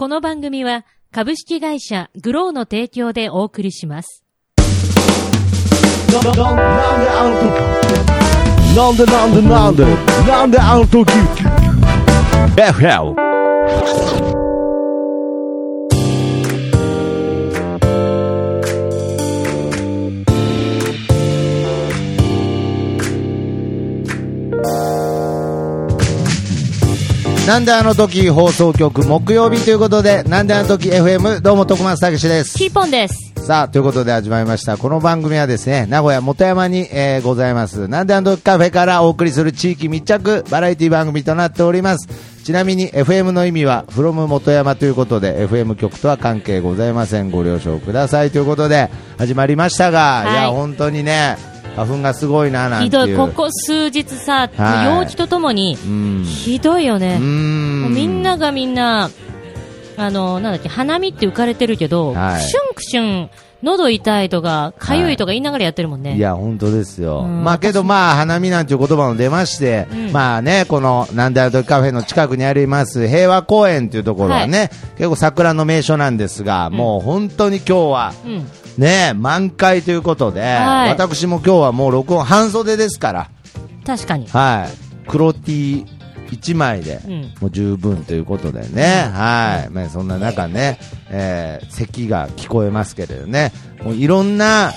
この番組は株式会社グローの提供でお送りします。なんでなんでなんでなんであの時 FL なんであの時放送局木曜日ということで、なんであの時 FM、どうも徳松たけしです。キーポンです。さあ、ということで始まりました。この番組はですね、名古屋元山に、えーございます、なんであの時カフェからお送りする地域密着バラエティ番組となっております。ちなみに FM の意味は、from 元山ということで、FM 局とは関係ございません。ご了承くださいということで、始まりましたが、はいい、や、本当にね、花粉がすごいな、なんていう。ひどい、ここ数日さ、はい陽気とともに、うん。ひどいようね。みんながみんな、あの、なんだっけ、花見って浮かれてるけど、はいクシュンクシュン、喉痛いとか、かゆいとか言いながらやってるもんね。いや、本当ですよ。うんまあけど、まあ、花見なんていう言葉も出まして、うんまあね、この、なんであるとカフェの近くにあります、平和公園っていうところはね、結構桜の名所なんですが、もう本当に今日は、うん。ね、満開ということで、はい私も今日はもう録音半袖ですから、確かに。はい。黒 T 1枚で、うんもう十分ということでね、はい。まあ、そんな中ね、えー、咳が聞こえますけれどね、もういろんな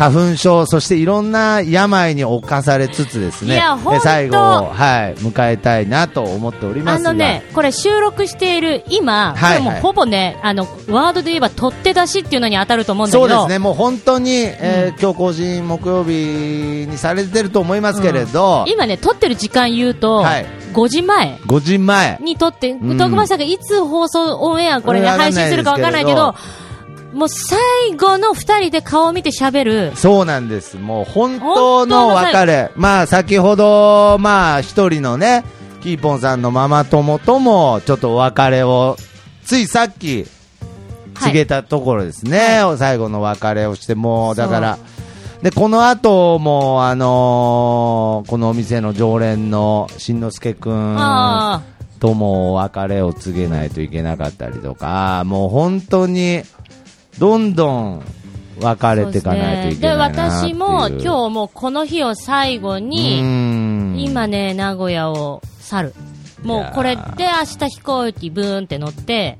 花粉症、そしていろんな病に侵されつつですね、最後を、はい、迎えたいなと思っております。が。あのね、これ収録している今、はいこれもうほぼね、あの、ワードで言えば取って出しっていうのに当たると思うんだけど、そうですね、もう本当に、えー今日更新木曜日にされてると思いますけれど、今ね、撮ってる時間言うと、はい。5時前。5時前、に撮って、ん。徳間さんがいつ放送、オンエアこれね、配信するかわかんないけど、もう最後の2人で顔を見て喋る、そうなんです。もう本当の別れ。まあ先ほど、まあ一人のね、キーポンさんのママ友とも、ちょっとお別れを、ついさっき、告げたところですね。最後の別れをして、もう、だから、で、この後も、あのーこのお店の常連のしんのすけくんあともお別れを告げないといけなかったりとか、もう本当に、どんどん別あ、れていかないといけで、ないなっていう。私も今日もうこの日を最後に、に今ね、名古屋を去る。もうこれで明日飛行機ブーンって乗って、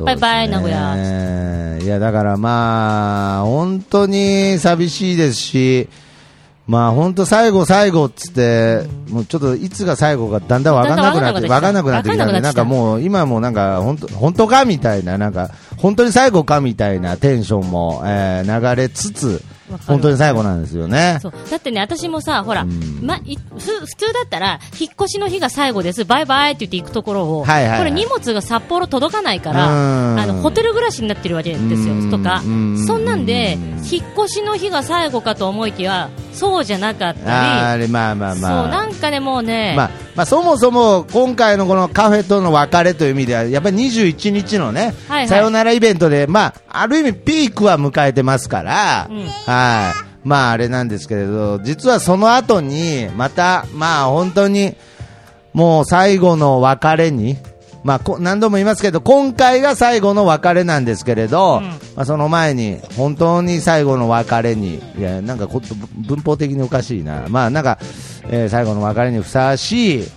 バイバイ名古屋いや、だからまあ、本当に寂しいですし、まあ本当最後最後っつって、もうちょっといつが最後かだんだんわかんなくなって、わかんなくなってきた。んで、なんかもう今もなんか本当、本当かみたいな、なんか本当に最後かみたいなテンションも、えー流れつつ、本当に最後なんですよね。そう。だってね、私もさ、ほら、ん。ま、いふ普通だったら、引っ越しの日が最後です、バイバイって言って行くところを、はいはいはい。これ荷物が札幌届かないかうら、ん。あの、ホテル暮らしになってるわけですようん、とか。うん、そんなんで、引っ越しの日が最後かと思いきや、そうじゃなかったり、あれ、まあまあそう、まあ。なんかね、もうね、まあ、まあ、そもそも今回のこのカフェとの別れという意味では、やっぱり21日のね、はいはい。さよならイベントで、まあ、ある意味ピークは迎えてますから、うん。はい。まあ、あれなんですけれど、実はその後に、また、まあ、本当に、もう最後の別れに、まあ、こ何度も言いますけど、今回が最後の別れなんですけれど、うんまあ、その前に、本当に最後の別れに、いや、なんかこ文法的におかしいな。まあ、なんか、えー最後の別れにふさわしい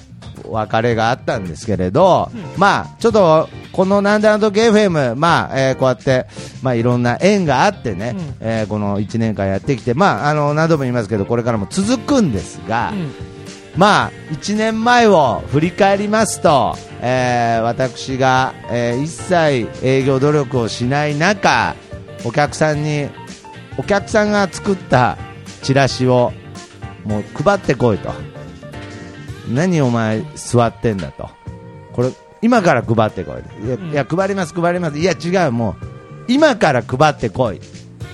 別れがあったんですけれど、まあ、ちょっと、このなんであの時 FM、まあ、えーこうやって、まあ、いろんな縁があってね、うんえーこの1年間やってきて、まあ、あの、何度も言いますけど、これからも続くんですが、うんまあ、1年前を振り返りますと、えー私が、えー一切営業努力をしない中、お客さんに、お客さんが作ったチラシを、もう配ってこいと。何お前座ってんだと。これ、今から配ってこい。いや、うんいや配ります、配ります。いや、違う、もう、今から配ってこい。っ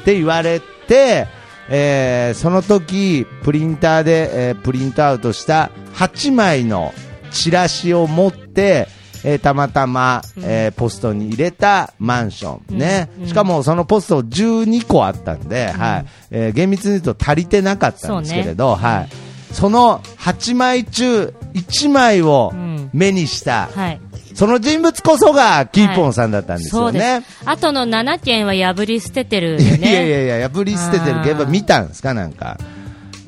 て言われて、えーその時、プリンターで、えープリントアウトした8枚のチラシを持って、えーたまたま、えーポストに入れたマンションね、うんしかもそのポスト12個あったんで、はいえー厳密に言うと足りてなかったんですけれど、はい、その8枚中1枚をうん目にした、はい。その人物こそがキーポンさんだったんですよね。そうです。あとの7件は破り捨ててるよね。いやいやいや、破り捨ててるけど、見たんですか？なんか。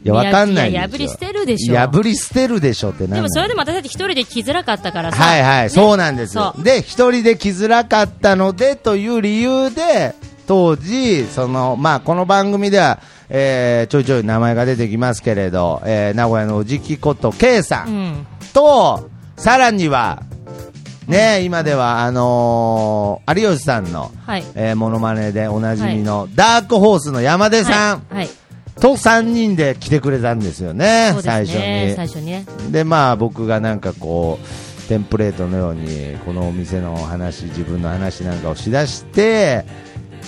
いや、わかんない破り捨てるでしょ破り捨てるでしょってでもそれででも私たち一人で来づらかったからさ。はいはい、ねそうなんですそ。うで、一人で来づらかったのでという理由で、当時、その、まあ、この番組では、えーちょいちょい名前が出てきますけれど、えー名古屋のおじきこと K さうんん。と、さらには、ね、今では、あのー有吉さんの、はい。えー、モノマネでおなじみの、ダークホースの山出さんはい。はい。と3人で来てくれたんですよね、そうで最初。に。最初にね。でまあ僕がなんかこうテンプレートのようにこのお店の話自分の話なんかをしだして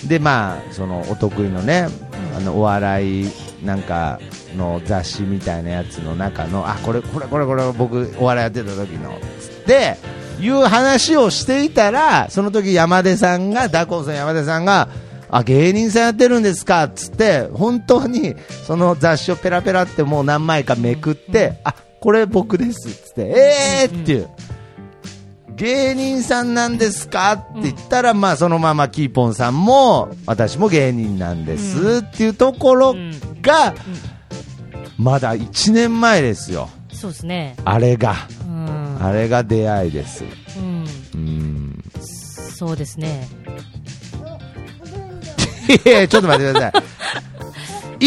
でまあそのお得意のねあのお笑いなんかの雑誌みたいなやつの中のあこれこれこれこれ僕お笑いやってた時のつっていう話をしていたらその時山出さんがダコースの山出さんがあ芸人さんやってるんですかっつって本当にその雑誌をペラペラってもう何枚かめくって、あこれ僕ですっつってえーっていう、芸人さんなんですかって言ったら、まあそのままキーポンさんも私も芸人なんですっていうところが、まだ1年前ですよそうですね。あれがうん。あれが出会いですうん。うんそうですね。いやちょっと待ってください。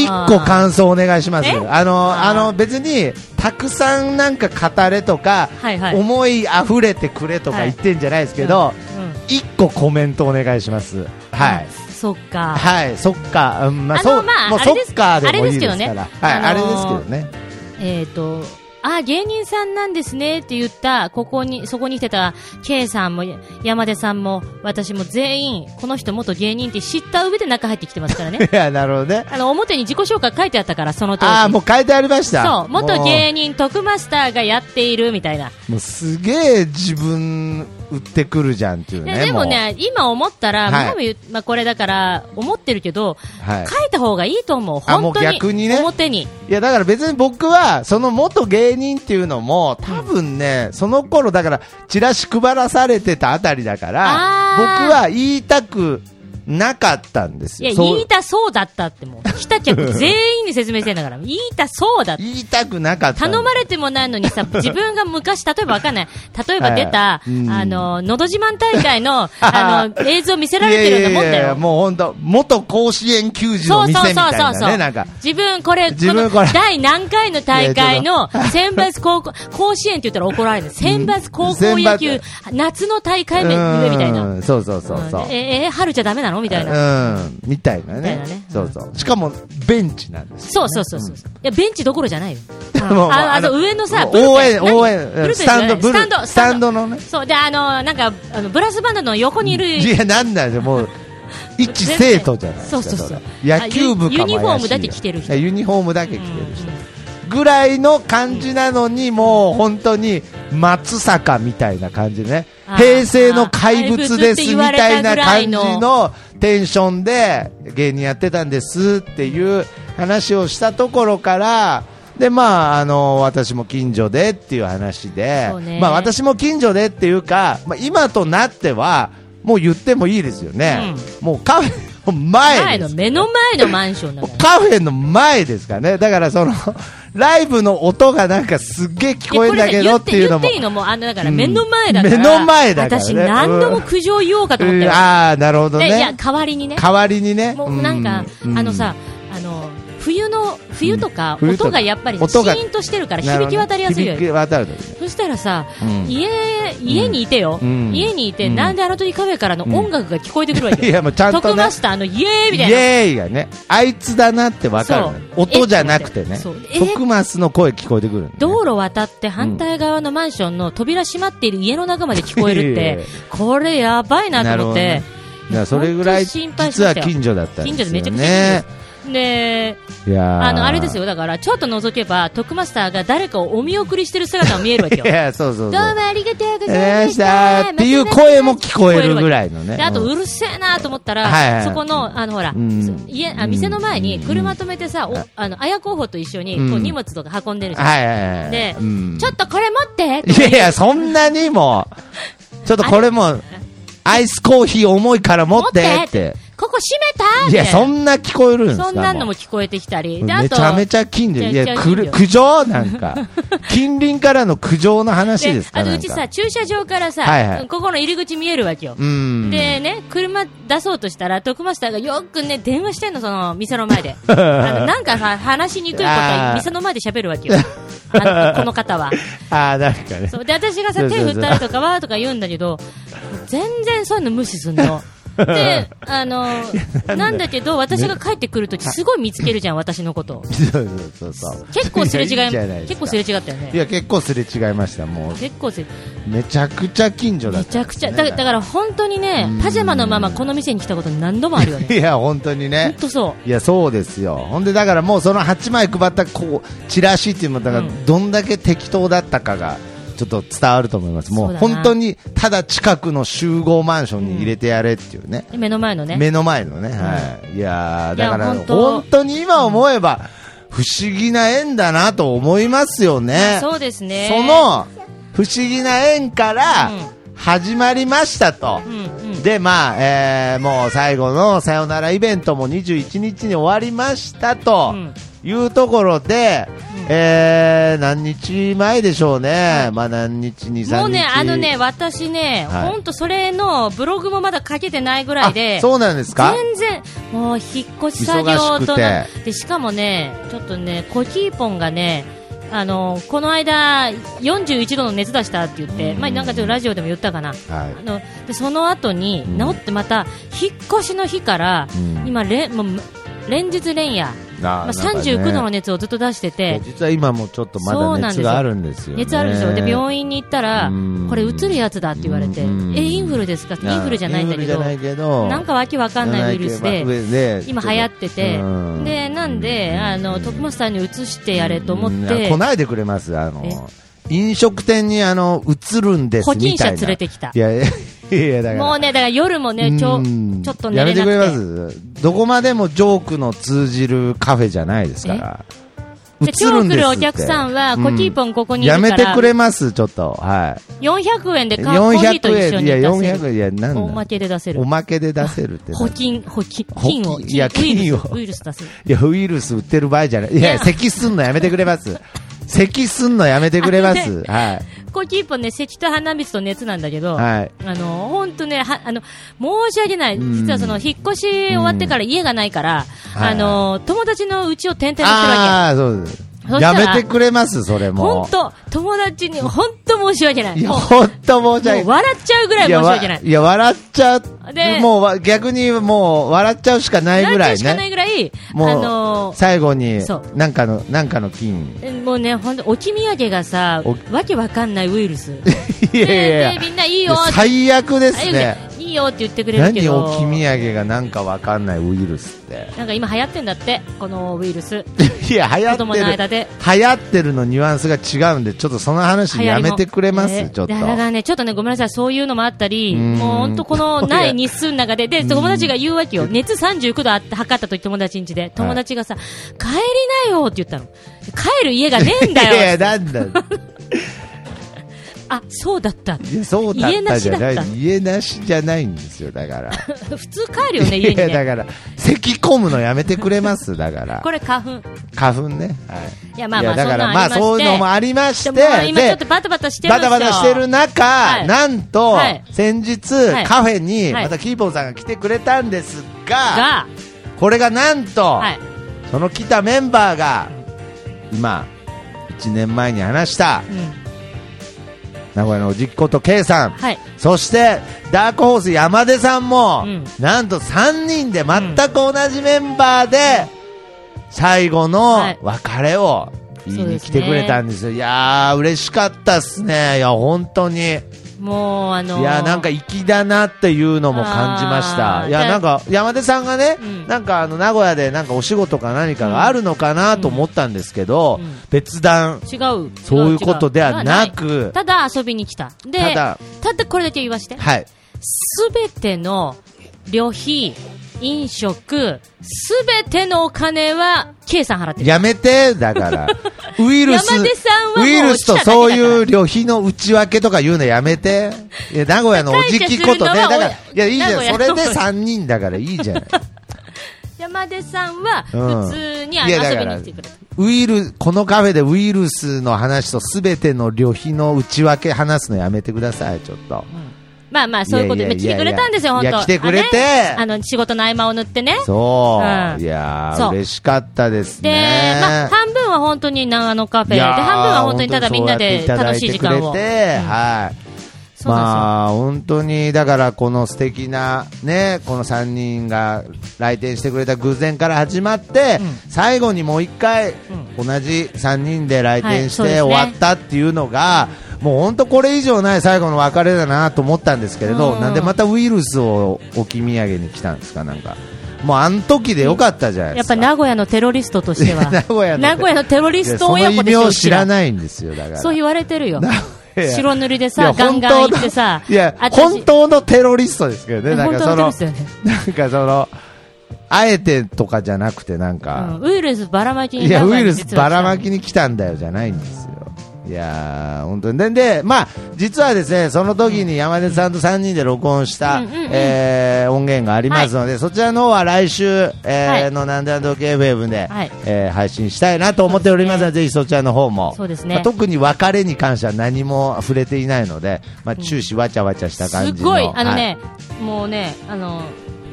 一個感想お願いしますえ。あの、あの、別に、たくさんなんか語れとか、はいはい思い溢れてくれとか言ってんじゃないですけど、うん。一個コメントお願いします。はい。そっか。はい、そっか、うんまあ、そう、もうそまああれですっかでもいいですから。はい、ああのーれですけどね。えっ、と、あ、芸人さんなんですねって言った、ここに、そこに来てた、K さんも、山出さんも、私も全員、この人元芸人って知った上で中入ってきてますからね。いや、なるほどね。あの、表に自己紹介書いてあったから、その当時。ああ、もう書いてありました。そう、元も芸人、徳マスターがやっているみたいな。うもうすげえ自分売ってくるじゃんっていうでね。でもね、今思ったら、はいまあ、これだから、思ってるけど、はい。書いた方がいいと思う。本当に。逆にね表に。いやだから別に僕はその元芸人っていうのも多分ね、その頃だからチラシ配らされてたあたりだから僕は言いたくなかったんですいや、よ。そう言いたそうだったってもう、来た客全員に説明してんだから、言いたそうだって。言いたくなかった。頼まれてもないのにさ、自分が昔、例えばわかんない。例えば出た、はいうんあの、のど自慢大会の、あの、映像見せられてるようなもんだいやいやいやよ。もう本当元甲子園球児のそうそう店みたいそうそうそうなね、なんか。自分これ、自分これの第何回の大会のいや選抜高校、甲子園って言ったら怒られる。選抜高校野球、夏の大会目上みたいな。うんそうそうそうそう。んえ、え、春じゃダメなの？みたいな。うん、みたいなね。そうそう。しかも、ベンチなんですよそうそうそうそう。いや、ベンチどころじゃないよ。ああの、あの上のさ、応援、何応援スタンド、ブルスタンド、スタンドのね。そう、で、あの、なんか、あの、ブラスバンドの横にいる、いや、なんなんでもう、一生徒じゃないですか。そうそうそうれ野球部ユニフォームだけ着てる人ユニフォームだけ着てる人。ぐらいの感じなのに、もう本当に松坂みたいな感じでね平成の怪物ですみたいな感じののテンションで芸人やってたんですっていう話をしたところから、で、まあ、あの、私も近所でっていう話でね、まあ、私も近所でっていうか、まあ、今となっては、もう言ってもいいですよね。もうカフェの前前の、目の前のマンションだから。カフェの前ですからね。だからその、ライブの音がなんかすっげえ聞こえるんだけどっていうのも。言っていいのも、あの、だからうん目の前だから。目の前だからね私何度も苦情言おうかと思ったよ。うんああ、なるほどでいや、ね。代わりにね。代わりにね。もうなんか、うんあのさ、冬の、冬とか、音がやっぱり、シーンとしてるから響き渡りやすいよね。そしたらさ、うん。家、家にいてよ。うん。家にいて、うん。なんであの時カフェからの音楽が聞こえてくるわけいよ。や、もうちゃんとね。徳マ。スターのイエーイみイたいな。エーイがね、あいつだなってわかるのよ。そう。音じゃなくてね。そう。え？徳マスの声聞こえてくるのね。道路渡って反対側のマンションの扉閉まっている家の中まで聞こえるって や、これやばいなと思って。ね。それぐらい、実は近所だったんですよね。でいやーあの、あれですよ。だから、ちょっと覗けば、徳マスターが誰かをお見送りしてる姿が見えるわけよ。いや、そうそう。どうもありがとうございましたた。っていう声も聞こえるぐらいのねで、あと、うるせえなと思ったら、はいはいそこの、あの、ほら、うん家、あ、店の前に車止めてさ、おあの、綾候補と一緒に、こううん荷物とか運んでるじゃん。はいはいはい。で、うんちょっとこれ持っていやいや、そんなにも、ちょっとこれも、アイスコーヒー重いから持ってって。ここ閉めたいや、そんんな聞こえるんですかそんなのもも聞こえてきたり。うで、あと、めちゃめちゃ近所。いや、苦情なんか。近隣からの苦情の話でですかあとうちさ、駐車場からさ、はいはいここの入り口見えるわけよ。うん。でね、車出そうとしたら、徳マスターがよくね、電話してんの、その、店の前で。あのなんかさ、話しにくいこと店の前で喋るわけよ。あの この方は。ああ、なんかね。そう。で、私がさ、手振ったりとかはとか言うんだけど、全然そういうの無視すんの。で、あの、なんだけど、私が帰ってくるとき、すごい見つけるじゃん、私のことを。そうそうそうそう。結構すれ違い、やいい結構すれ違ったよね。いや、結構すれ違いました。もう、結構すれ、めちゃくちゃ近所だね、ちゃくちゃ、だだから本当にね、パジャマのままこの店に来たこと何度もあるよね。いや、本当に本ね。当そう。いや、そうですよ。ほんで、だからもうその8枚配った、こう、チラシっていうのだから、うんどんだけ適当だったかが、ちょっと伝わると思います。もう本当に、ただ近くの集合マンションに入れてやれっていうね。で目の前のね。目の前のね。はい。いやーだから、本当に今思えば、不思議な縁だなと思いますよね。そうですね。そ、の、不思議な縁からうん、始まりましたと。うんうん。で、まあ、えーもう最後のさよならイベントも21日に終わりましたとうんいうところで、えー何日前でしょうね。まあ何日、2、3日。もうね、あのね、私ね、はい。ほんとそれのブログもまだ書けてないぐらいであ、そうなんですか？全然、もう引っ越し作業となで、しかもね、ちょっとね、コキーポンがね、あの、この間、41度の熱出したって言って、うん。まあなんかちょっとラジオでも言ったかな。はい。あのでその後にうん。治ってまた引っ越しの日から、うん。今れもう連日連夜、まあ、39度の熱をずっと出してて、実は今もちょっとまだ熱があるんですよね。熱あるでしょ、で病院に行ったらうん、これ、うつるやつだって言われて、うん。え、インフルですか？って、インフルじゃないんだけど。なんかわけわかんないウイルスで、で今流行ってて、で、なんで、あの、徳松さんに移してやれと思っうん。て来、ないでくれます。あのえ？飲食店にあの移るんです保菌者みたいな。連れてきた。い。やいやもうね、だから夜もね、ちょ、うん。ちょっと寝れなくて。やめてくれます。どこまでもジョークの通じるカフェじゃないですから。今日来るお客さんはうコキーポンここにいるやからめてくれますちょっと。は400円でいかコーヒーと一緒400円いやに出せる。400円いやなんだ。おまけで出せる。お。まけで出せるって保菌、保菌、保菌菌を、いやウイルス菌を。ウイルス出せる。いや、ウイルス売ってる場合じゃない。いや、いや咳すんのやめてくれます。咳すんのやめてくれます。はい。コキーポンね、咳と鼻水と熱なんだけど、はい。あの、ほんとね、は、あの、申し訳ない。うん実はその、引っ越し終わってから家がないから、はいあの、友達の家を転々としてるわああ、そうです。やめてくれます、それけ。も。ほんと、友達に、ほんと申し訳ない。いや、もうほんと申し訳もう笑っちゃうぐらい申し訳ない。いや、笑っちゃう。でもうわ、逆にもう、笑っちゃうしかないぐらい笑っちゃうしかないね。ぐらい、もう、あの最後になんかの、なんかの菌。もうね、ほんと、置き土産がさお、わけわかんないウイルス。いやいやいでやでみんないいよ最悪ですあね。いいよって言ってくれるけ何ど。置き土産がなんかわかんないウイルスって。なんか今流行ってんだって、このウイルス。いや、流行ってる。の間で。流行ってるのニュアンスが違うんで、ちょっとその話やめてくれます、ねちょっと。だからね、ちょっとね、ごめんなさい、そういうのもあったり、うんもう本当この ない日数の中で、で、友達が言うわけよ。熱39度あって測った時友達ん家で、友達がさ、帰りなよって言ったの。帰る家がねえんだいやいや、よ。なんだ。あ、そうだった。そうだったじゃない家なしだった家なしじゃないんですよ、だから。普通帰るよね、家にいや、だね。から、咳込むのやめてくれます、だから。これ花粉。花粉ね。はい。いや、まあまあ、だから、まあ、そういうのもありまして、今ちょっとで、バタバタしてるんバ。タバタしてる中、はいなんと、はい先日、はいカフェに、はいまたキーポンさんが来てくれたんですが、が、これがなんと、はい。その来たメンバーが、今、1年前に話した、うん。名古屋のおじっこと K さん、はい。そして、ダークホース山出さんも、うんなんと3人で全く同じメンバーで、最後のはい別れを言いに来てくれたんですよ。いやー、嬉しかったっすね。いや、本当に。もう、あのーいや、なんか粋だなっていうのも感じました。いや、なんか、山出さんがね、うんなんかあの、名古屋でなんかお仕事か何かがあるのかなと思ったんですけど、うん別段、違う。そういうことではなくただ遊びに来た。で、ただ、ただこれだけ言わして。はい。すべての旅費、飲食、すべてのお金は、K さん払ってる。やめて、だから。ウイルス、ウイルスとそういう旅費の内訳とか言うのやめて。いや、名古屋のおじきことね。だから、いや、いいじゃん。それで3人だからいいじゃない。山出さんはうん普通にあいや遊びに来てくれた。ウイル、このカフェでウイルスの話とすべての旅費の内訳話すのやめてください、ちょっと。まあまあ、そういうことで、来てくれたんですよ、本当来てくれてあねあの、仕事の合間を縫ってね。そう。うんいや嬉しかったですで、ね。まあ、半分は本当に長野カフェ、で、半分は本当にただみんなで楽しい時間を。はい。まあ、本当に、だからこの素敵な、ね、この3人が来店してくれた偶然から始まって、うん最後にもう一回、同じ3人で来店して終わったっていうのが、もう本当これ以上ない最後の別れだなと思ったんですけれど、うんなんでまたウイルスを置き土産に来たんですか、なんか。もうあの時でよかったじゃないやっですか。ぱ名古屋のテロリストとしては。名古屋の名古屋のテロリスト親子ですよ、名知らい。ないんですよ、だから。そう言われてるよ。白塗りでいさ、やガンガン行ってさ、いや、私本当のテロリストですけどね、なんかそのね。なんかその、あえてとかじゃなくて、なんか、うんウイルスばらまきにいや、ウイルスばらまきに来たんだよじゃないんですよ。いやー、本当に。で、で、まあ、実はですね、その時に山根さんと3人で録音した、うんうんうん。えー音源がありますので、そちらの方は来週、えーはい。のなんでなんと KFM で、はい。えー配信したいなと思っておりますので、ぜひそちらの方も。そうですね。まあ特に別れに関しては何も触れていないので、まあ、終始わちゃわちゃした感じの。すごい、あのはね、もうね、あの、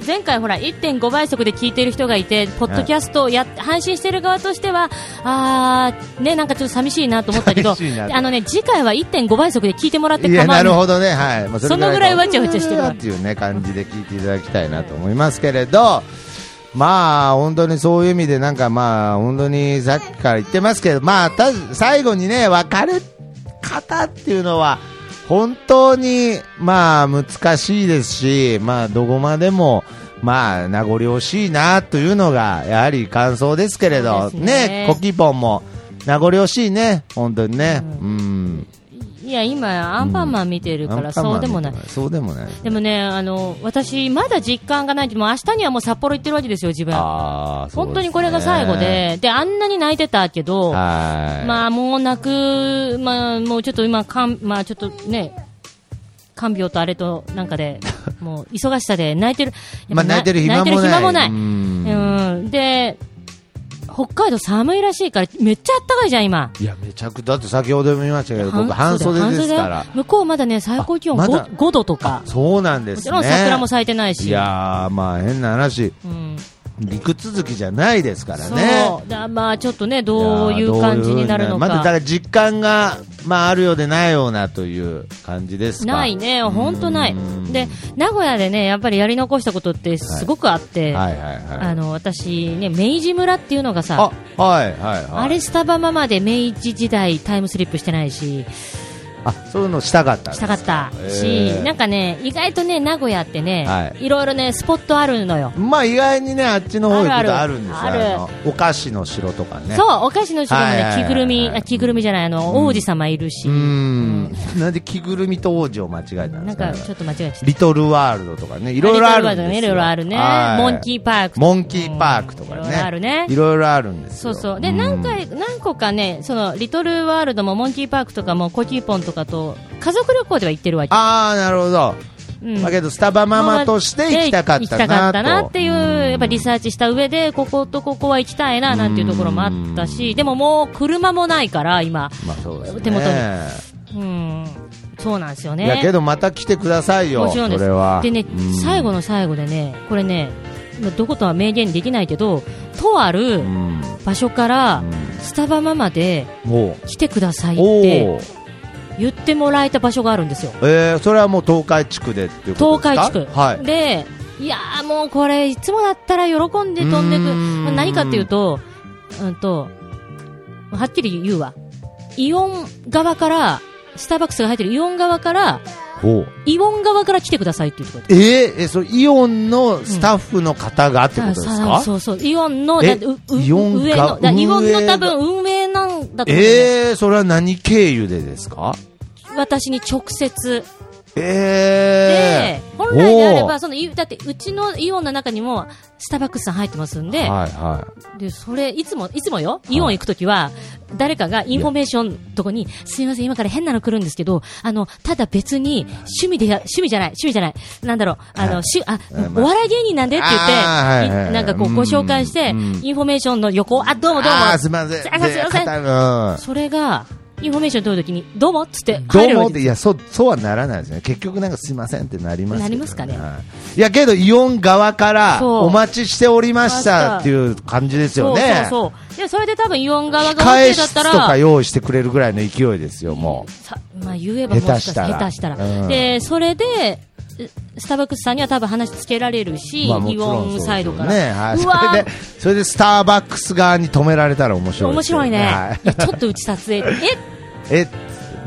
前回ほら、1.5倍速で聞いてる人がいて、ポッドキャストをやっ、配信してる側としては、あー、ね、なんかちょっと寂しいなと思ったけど、あのね、次回は1.5倍速で聞いてもらって構わない。なるほどね、はい。まあそのぐらいわちゃわちゃしてる。わっていうね、感じで聞いていただきたいなと思いますけれど、まあ、本当にそういう意味で、なんかまあ、本当にさっきから言ってますけど、まあ、た最後にね、別れ方っていうのは、本当に、まあ、難しいですし、まあ、どこまでも、まあ、名残惜しいな、というのが、やはり感想ですけれそど、ねね、コキポンも、名残惜しいね、本当にね。うん。いや、今、アンパンマン見てるから、そうでもない。そうでもない。でもね、あの、私、まだ実感がないけど、明日にはもう札幌行ってるわけですよ、自分。ね本当にこれが最後で、で、あんなに泣いてたけど、はい。まあもう泣く、まあもうちょっと今、かんまあちょっとね、看病とあれとなんかで、もう忙しさで泣いてる。泣いてる暇もない泣いてる暇もない。ううんん。で、北海道寒いらしいから、めっちゃあったかいじゃん、今。いや、めちゃくだって先ほども言いましたけど、僕半袖ですから。向こうまだね、最高気温あまだ 5, 5度とか。そうなんですね。もちろん桜も咲いてないし。いやー、まあ変な話、うん。陸続きじゃないですからそう。ね。だまあちょっとね、どういう感じになるのまだだかか。ら実感が、まああるようでないようなという感じですか。ないね、本当ないうん。で、名古屋でね、やっぱりやり残したことってすごくあって、はいはいはい。あの、私ね、明治村っていうのがさ、あ、はいはいはい。あれスタバママで明治時代タイムスリップしてないし、あ、そういうのしたかったしたかったし、なんかね、意外とね、名古屋ってね、はいいろいろね、スポットあるのよ。まあ意外にね、あっちの方行くとあるんですよ。あるのお菓子の城とかね。そう、お菓子の城もね、着ぐるみ、着ぐるみじゃない、あの、王子様いるし、うーん。なんで着ぐるみと王子を間違えたんですか？なんかちょっと間違えた。リトルワールドとかね、いろいろあるんですよ。ねいろいろあるね。はいモンキーパークモンキーパークとかね。うんいろいろあるねいろいろあるんですよ。そうそう。で、ん何回、何個かね、その、リトルワールドもモンキーパークとかもコキーポンとかと、家族旅行では行ってるわけ。ああ、なるほど。うんだけど、スタバママとして行きたかったなと。行きたかったなっていう、やっぱリサーチした上で、こことここは行きたいな、なんていうところもあったし、でももう車もないから、今。まあそうですね。手元にうん。そうなんですよね。けどまた来てくださいよ。もちろんです。でねうん、最後の最後でね、これね、どことは明言できないけど、とあうるん。場所から、スタバママでお来てくださいっおてお。言ってもらえた場所があるんですよ。えー、それはもう東海地区でっていうことですか？東海地区。はい。で、いやーもうこれ、いつもだったら喜んで飛んでく。何かっていうと、うんと、はっきり言うわ。イオン側から、スターバックスが入ってるイオン側から、イオン側から来てくださいっていうところえー、え、それイオンのスタッフの方がってことですさか、そうそう。イオンの、イオンが上の、だイオンの多分運営なんだと思えー、それは何経由でですか？私に直接。えで、本本来であれば、その、いだって、うちのイオンの中にも、スターバックスさん入ってますんで、はいはで、それ、いつも、いつもよ、イオン行くときは、誰かがインフォメーションとこに、すいません、今から変なの来るんですけど、あの、ただ別に、趣味でや、趣味じゃない、趣味じゃない、なんだろう、あの、はい。しあ、お笑い芸人なんでって言って、なんかこう、ご紹介して、うん。インフォメーションの横、あ、どうもい。どうも。すみません。それが、インフォメーション取るときに、どうもっつってうん。ど入るわけですうもって、いや、そう、そうはならないですね。結局なんかすいませんってなりますけどなりますかね。はい。いや、けど、イオン側から、お待ちしておりましたっていう感じですよね。そうそう。で、それで多分イオン側が OK だった室とから、用意してくれるぐらいの勢いですよ、もさまあ言えばもしかしたら、下手しら。下手したたら。うん。で、それで、スターバックスさんには多分話つけられるし、う。まあ、もイオンサイドから。ね。はい。それで、それでスターバックス側に止められたら面白い面ですよ白いね。はいやちょっとうち撮影。ええっ？つっ？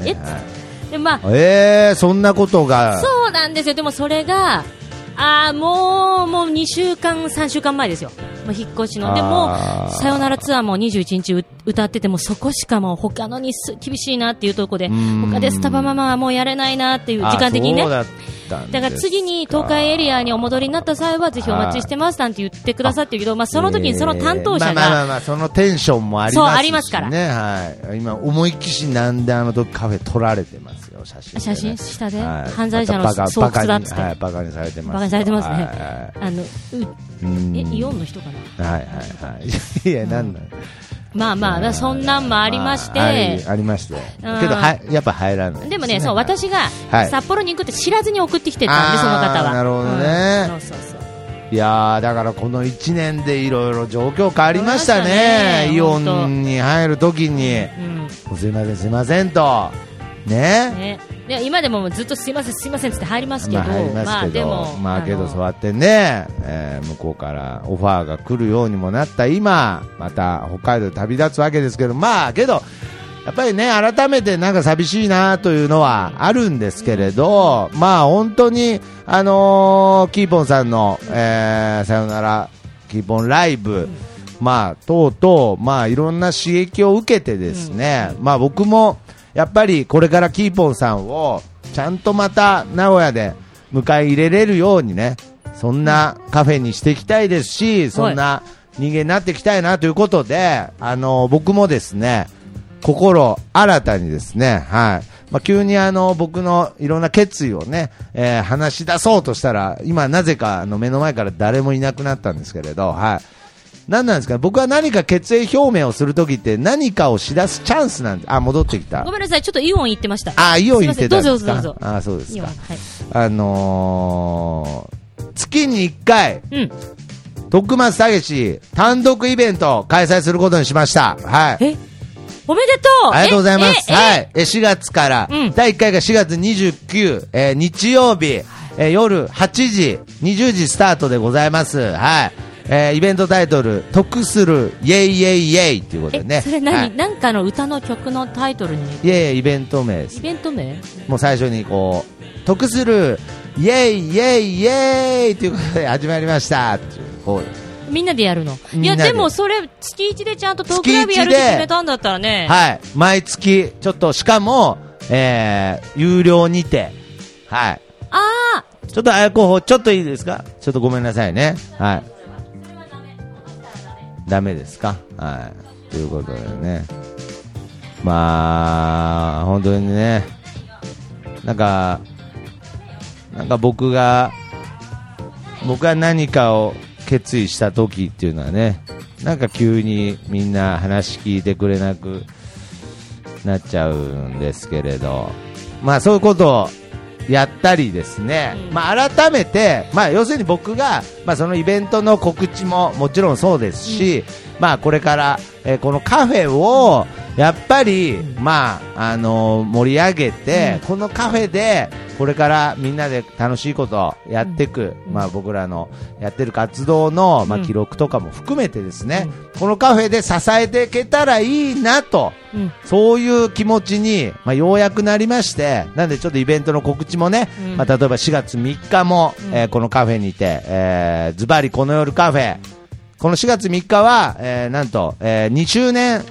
てえね。はいで、まあ、えー、そんなことが。そうなんですよ。でもそれが、ああ、もう、もう2週間、3週間前ですよ。もう引っ越しの。でもさよならツアーも21日う歌ってても、そこしかもう他のにす厳しいなっていうところで、ん他でスタバママはもうやれないなっていう、時間的にね。だから次に東海エリアにお戻りになった際はぜひお待ちしてますなんて言ってくださってるけど、まあその時にその担当者えーまあまあまあそのテンションもありますし、ね、そうありますからはい、今思いっきしなんであの時カフェ撮られてますよ写真でね、写真下で？はい。犯罪者の巣窟だっつって。バカにはにされてます。よバカにされてますね。はいはい。あの、ううん。え、イオンの人かな？はいはいはい。いやなんだまあまあ、そんなんもありまして、ありありまして。けどはやっぱ入らないでもね、そう、私がはい。札幌に行くって知らずに送ってきてたんで、その方は。なるほどね。うん。そうそうそう。いやーだからこの1年でいろいろ状況変わりましたね。変イオンに入るときに、うん。すいませんすいませんとね。ね。で今でもずっとすいません、すいませんって入りますけど、まあ、入りますけど、でも、まあ、けどのそうやってね、えー向こうからオファーが来るようにもなった今、また北海道で旅立つわけですけど、まあ、けど、やっぱりね、改めてなんか寂しいなというのはあるんですけれど、まあ本当に、あのーキーポンさんの、えーさよなら、キーポンライブ、まあ、とうとう、まあいろんな刺激を受けてですね、まあ僕も、やっぱりこれからキーポンさんを、ちゃんとまた名古屋で迎え入れれるようにね、そんなカフェにしていきたいですし、そんな人間になっていきたいなということで、あの、僕もですね、心新たにですね、はい。まあ、急にあの、僕のいろんな決意をね、えー話し出そうとしたら、今なぜかあの目の前から誰もいなくなったんですけれど、はい。何なんですか僕は何か決意表明をするときって何かをしだすチャンスなんです。あ、戻ってきたご。めんなさい、ちょっとイオン行ってました。あ、イオン行ってたんですか？どうぞどうぞあ、そうですか。はい。あのー、月に1回、うん。徳松たけし単独イベントを開催することにしました。はい。え？おめでとうありがとうございます。え？え？はい。え、4月から、うん第1回が4月29、えー日曜日、えー夜8時、20時スタートでございます。はい。えーイベントタイトル、得する、イェイイェイイェイっていうことえでね。それ何、はいなんかの歌の曲のタイトルに、いやいや、イベント名ですイ。ベント名？もう最初にこう、得する、イェイイェイイェイっていうことで始まりました。っていうこうみんなでやるの？いや、ででもそれ、月1でちゃんとトークライブやるって決めたんだったらね。はい。毎月、ちょっと、しかも、えー、有料にて、はい。ああちょっと、あや候補、ちょっといいですか？ちょっとごめんなさいね。はい。ダメですか？はい。ということでね。まあ、本当にね、なんか、なんか僕が、僕が何かを決意した時っていうのはね、なんか急にみんな話聞いてくれなくなっちゃうんですけれど、まあそういうことをやったりですね、うん。まあ改めて、まあ要するに僕が、まあそのイベントの告知ももちろんそうですし、まあこれから、えーこのカフェを、やっぱり、まあ、あのー盛り上げて、このカフェで、これからみんなで楽しいことをやっていく、うん。まあ僕らのやってる活動の、まあうん記録とかも含めてですね、このカフェで支えていけたらいいなと、うん。そういう気持ちに、まあ、ようやくなりまして、なんでちょっとイベントの告知もね、うん。まあ、例えば4月3日も、うん。えーこのカフェにて、えーズバリこの夜カフェ、この4月3日は、えーなんと、えー2周年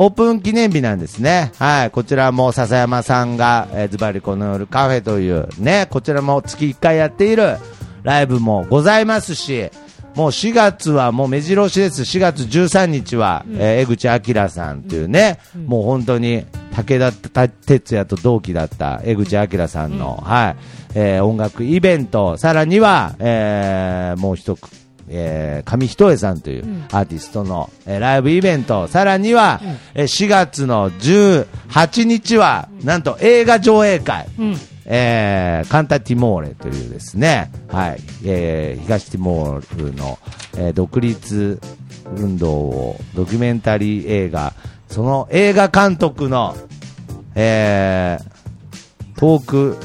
オープン記念日なんですね。はい。こちらも笹山さんが、えーズバリこの夜カフェというね、こちらも月1回やっているライブもございますし、もう4月はもう目白押しです。4月13日は、えー江口明さんというね、もう本当に武田鉄矢と同期だった江口明さんの、はい、えー音楽イベント、さらには、えーもう一く、えー上一重さんというアーティストの、えーライブイベント、さらには、えー4月の18日は、なんと映画上映会、うん。えーカンタティモーレというですね、はい、えー東ティモールの、えー独立運動をドキュメンタリー映画、その映画監督の、えートーク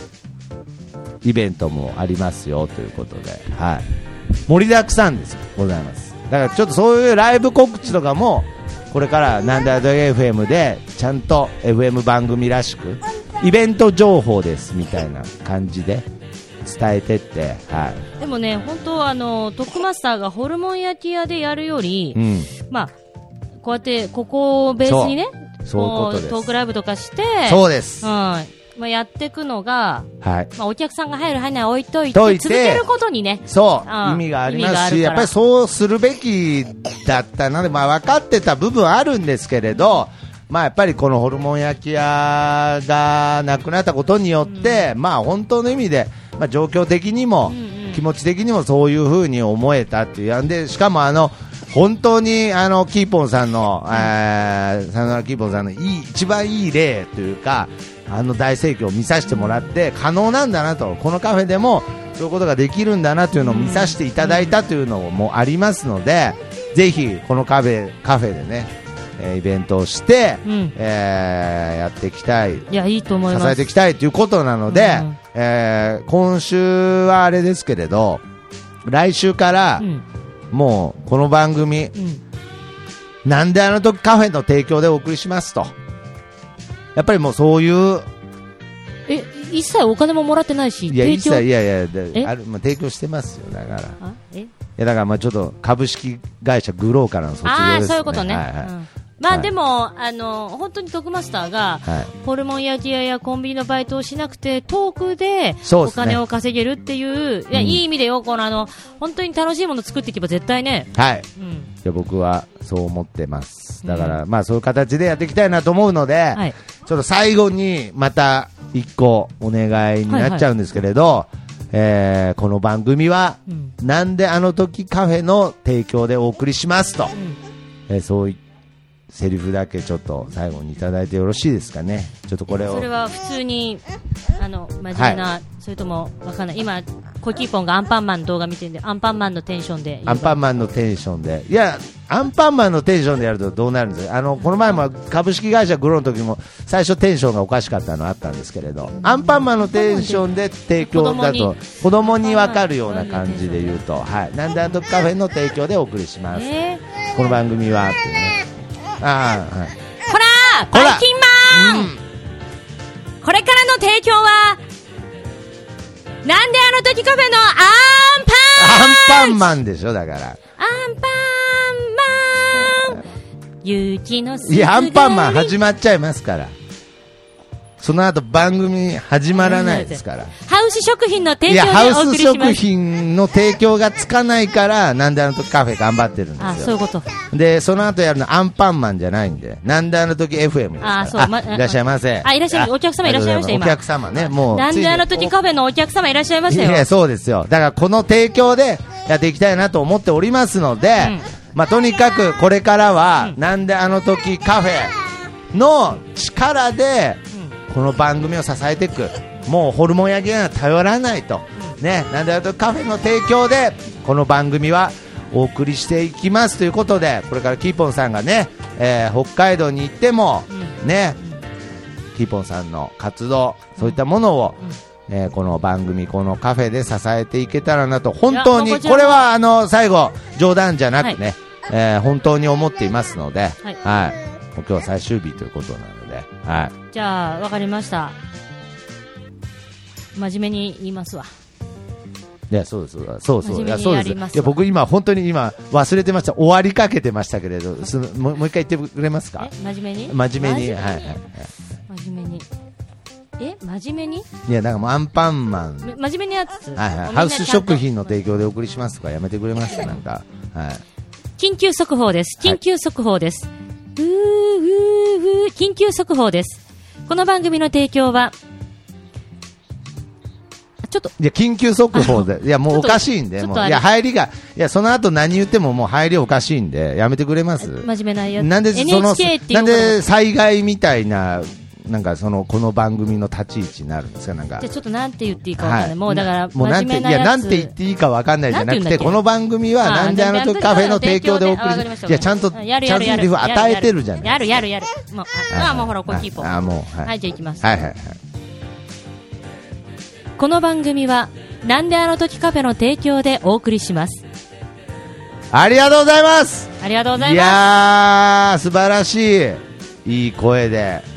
イベントもありますよ。ということで、はい、盛りだくさんですございます。だからちょっとそういうライブ告知とかも、これからなんだや FM でちゃんと FM 番組らしく、イベント情報ですみたいな感じで伝えてって、はい。でもね、本当あの、トックマスターがホルモン焼き屋でやるより、うん。まあ、こうやって、ここをベースにね、そういうことトークライブとかして、そうです。はい。まあ、やっていくのが、はい。まあ、お客さんが入る入らない置いといて、といて。続けることにね、そう、うん。意味がありますし、やっぱりそうするべきだったなので、まあ分かってた部分はあるんですけれど、まあやっぱりこのホルモン焼き屋がなくなったことによって、まあ本当の意味で、まあ状況的にも、うんうん気持ち的にもそういうふうに思えたっていう。んで、しかもあの、本当にあの、キーポンさんの、えー、さよならキーポンさんのいい、一番いい例というか、あの大盛況を見させてもらって、可能なんだなと、このカフェでもそういうことができるんだなというのを見させていただいたというのもありますので、ぜひこのカフェ、カフェでね、えーイベントをして、うんえーやっていきたい。いや、いいと思います。支えていきたいということなので、うんえー今週はあれですけれど、来週からう、ん。もうこの番組、うん。なんであの時カフェの提供でお送りしますと。やっぱりもうそういう、え、一切お金ももらってないし、いや、一切、いやいや、あるまあ、提供してますよ、だから。え？や、だからまあちょっと株式会社グローからの卒業です、ね。ああ、そういうことね。はいはい。うん。まあはい。でも、あの、本当に徳マスターが、はい。ホルモン焼き屋やコンビニのバイトをしなくて、トークでお金を稼げるっていう、いや、うん。いい意味でよ、このあの、本当に楽しいもの作っていけば絶対ね、はい。うん。いや僕はそう思ってます。だから、まあそういう形でやっていきたいなと思うので、はい。ちょっと最後にまた一個お願いになっちゃうんですけれど、えーこの番組は、うん。なんであの時カフェの提供でお送りしますと、うん。えーそういセリフだけちょっと最後にいただいてよろしいですかね。ちょっとこれを。それは普通に、あの、真面目な、それとも、わかんない。今、コキーポンがアンパンマンの動画見てるんで、アンパンマンのテンションで。アンパンマンのテンションで。いや、アンパンマンのテンションでやるとどうなるんです？かあの、この前も株式会社グローの時も最初テンションがおかしかったのあったんですけれど、アンパンマンのテンションで提供だと、子供にわかるような感じで言うと、はい。なんであの時カフェの提供でお送りします。えこの番組は、っていうね。ああ、はい。ー、こらこらバイキンマン、これからの提供は、なんであの時カフェのアンパンアンパンマンでしょ、だから。アンパンマン雪のいや、アンパンマン始始まっちゃいますから。その後番組始まらないですから。ハウス食品の提いや、供でおハウス食。品の提供がつかないから、なんであの時カフェ頑張ってるんであ、すよ。そういうこと。で、その後やるのアンパンマンじゃないんで、なんであの時 FM ですから。あそうまいらっしゃいませ。あいらっしゃいお客様いらっしゃいました今お客様ね、もう。なんであの時カフェのお客様いらっしゃいましたよ。いや、そうですよ。だからこの提供でやっていきたいなと思っておりますので、うんまあとにかくこれからは、うんなんであの時カフェの力で、この番組を支えていく。もうホルモン焼きには頼らないと。ね、なんであの時カフェの提供で、この番組はお送りしていきます。ということで、これからキーポンさんがね、えー北海道に行っても、うね、キーポンさんの活動、そういったものを、えーこの番組、このカフェで支えていけたらなと、本当に、これはあの最後、冗談じゃなくね、えー本当に思っていますので、はい。はい、今日は最終日ということなので、はい、じゃあ、わかりました。真面目に言いますわ。いや、そうです、そうそう、いや、そうです。いや、僕今、本当に今、忘れてました。終わりかけてましたけれど、すもうもう一回言ってくれますか？え真面目に？真面目に、はいはいはい。真面目に。え真面目に？いや、なんかもうアンパンマン、め真面目なやつ？はいはい、ハウス食品の提供でお送りしますとかやめてくれます？なんか、はい。緊急速報です。緊急速報です。うーうーうー緊急速報です。この番組の提供は、ちょっと、いや、緊急速報で、いや、もうおかしいんで、もう、いや、入りが、いや、その後何言ってももう入りおかしいんで、やめてくれます真面目なやつ。なんで、そのなんで災害みたいな、なんかその、この番組の立ち位置になるんですか、なんかじゃ。あちょっとなんて言っていいかわかんない。はいもうだから、もうなんて、いや、なんて言っていいかわかんないじゃなくて、この番組は、あなんであの時カフェの提供でお送りちゃんと、ちゃんとやるやるやるセリフ与えてるじゃないやるやるやる。もう、あ、あもうほら、これキーポン。あ、もう、はい。はい、じゃあ行きます。はいはいはい。この番組は、なんであの時カフェの提供でお送りします。ありがとうございますありがとうございいまやー、素晴らしい。いい声で。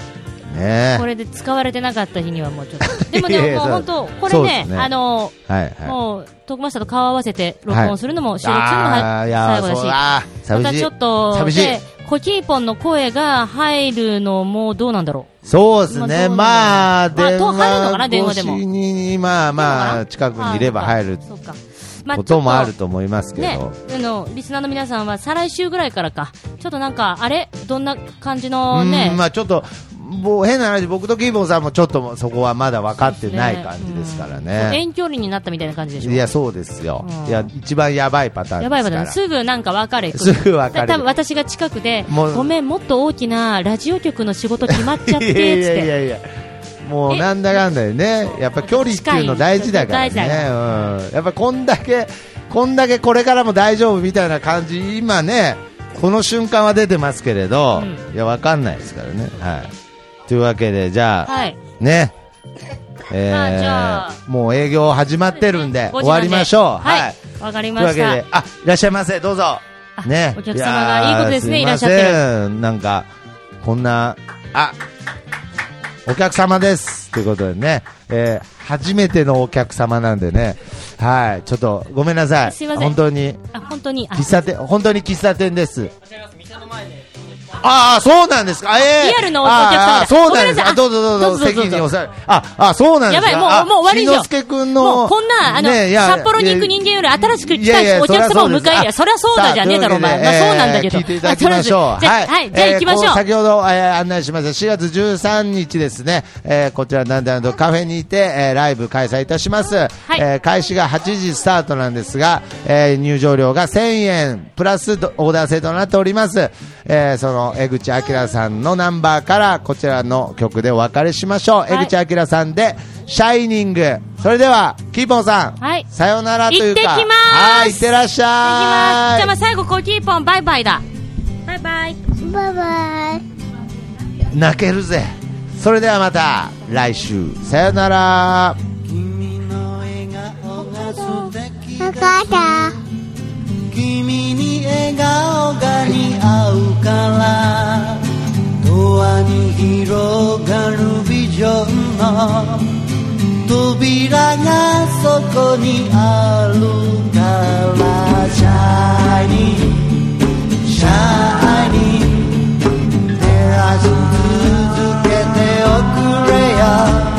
ねす。これで使われてなかった日にはもうちょっと。でもで も本当、これね、ねあの、はいはい。もう、徳マスターと顔合わせて録音するのも、収録するのもあーいや最後だしまたちょっと、で、コキーポンの声が入るのもどうなんだろそうですね。ままあ、電話電話でも越しに、まあう。まあ、近くにいれば入るあそうか。まあこともあると思いますけねど。、あの、リスナーの皆さんは再来週ぐらいからか、ちょっとなんか、あれ？どんな感じのね？うん、まあちょっと、もう変な話、僕とキーボーさんもちょっともそこはまだ分かってない感じですからうんね。遠距離になったみたいな感じでしょ？いや、そうですようん。いや、一番やばいパターン。やばいわね。すぐなんか別れすぐ別れる多分私が近くで、ごめん、もっと大きなラジオ局の仕事決まっちゃって、いやいやいて。やいや。もうなんだかんだでね、やっぱ距離っていうの大事だからね。うん。やっぱこんだけ、こんだけこれからも大丈夫みたいな感じ、今ね、この瞬間は出てますけれど、うんいや、わかんないですからね。はい。というわけで、じゃあ、はい。ね。えー、もう営業始まってるんで、5終わりましょう。はい。わかりました。というわけで、あ、いらっしゃいませ、どうぞ。ね。お客様がいいことですねすいらっしゃってるませんなんか、こんな、あ、お客様です。ということでね、えー初めてのお客様なんでね、はい、ちょっとごめんなさい。すいません本当に、あ、本当に。あ喫茶店、本当に喫茶店です。ああ、そうなんですか。ええリアルのお客様だああそうなんですか。どうぞどうぞ、席におさあ、あ、そうなんですか。やばいもうあもう終わりじゃんしのすけくんの、もうこんな、あの、ねいや札幌に行く人間より新しく来いやいやたお客様を迎え入れ、そりゃそりゃそうだじゃねえだろ、お前。まあそうなんだけど。聞いていただきましょう。はい、じゃあ行きましょう。先ほど、えー案内しました4月13日ですね、えーこちらなんであのカフェにて、えーライブ開催いたします。えー開始が8時スタートなんですが、えー入場料が1000円プラスオーダー制となっております。えーその江口明さんのナンバーからこちらの曲でお別れしましょう。い江口明さんで、シャイニング。それでは、キーポンさん。はいさようならというか。行ってきますはい、行ってらっしゃい。行きます。じゃあまあ最後、コキーポン、バイバイだ。バイバイ。バイバイ。泣けるぜそれではまた来週さよならわかった。君に笑顔が似合うからドアに広がるビジョンの扉がそこにあるからシャイニーシャイニー照らし続けておくれよ。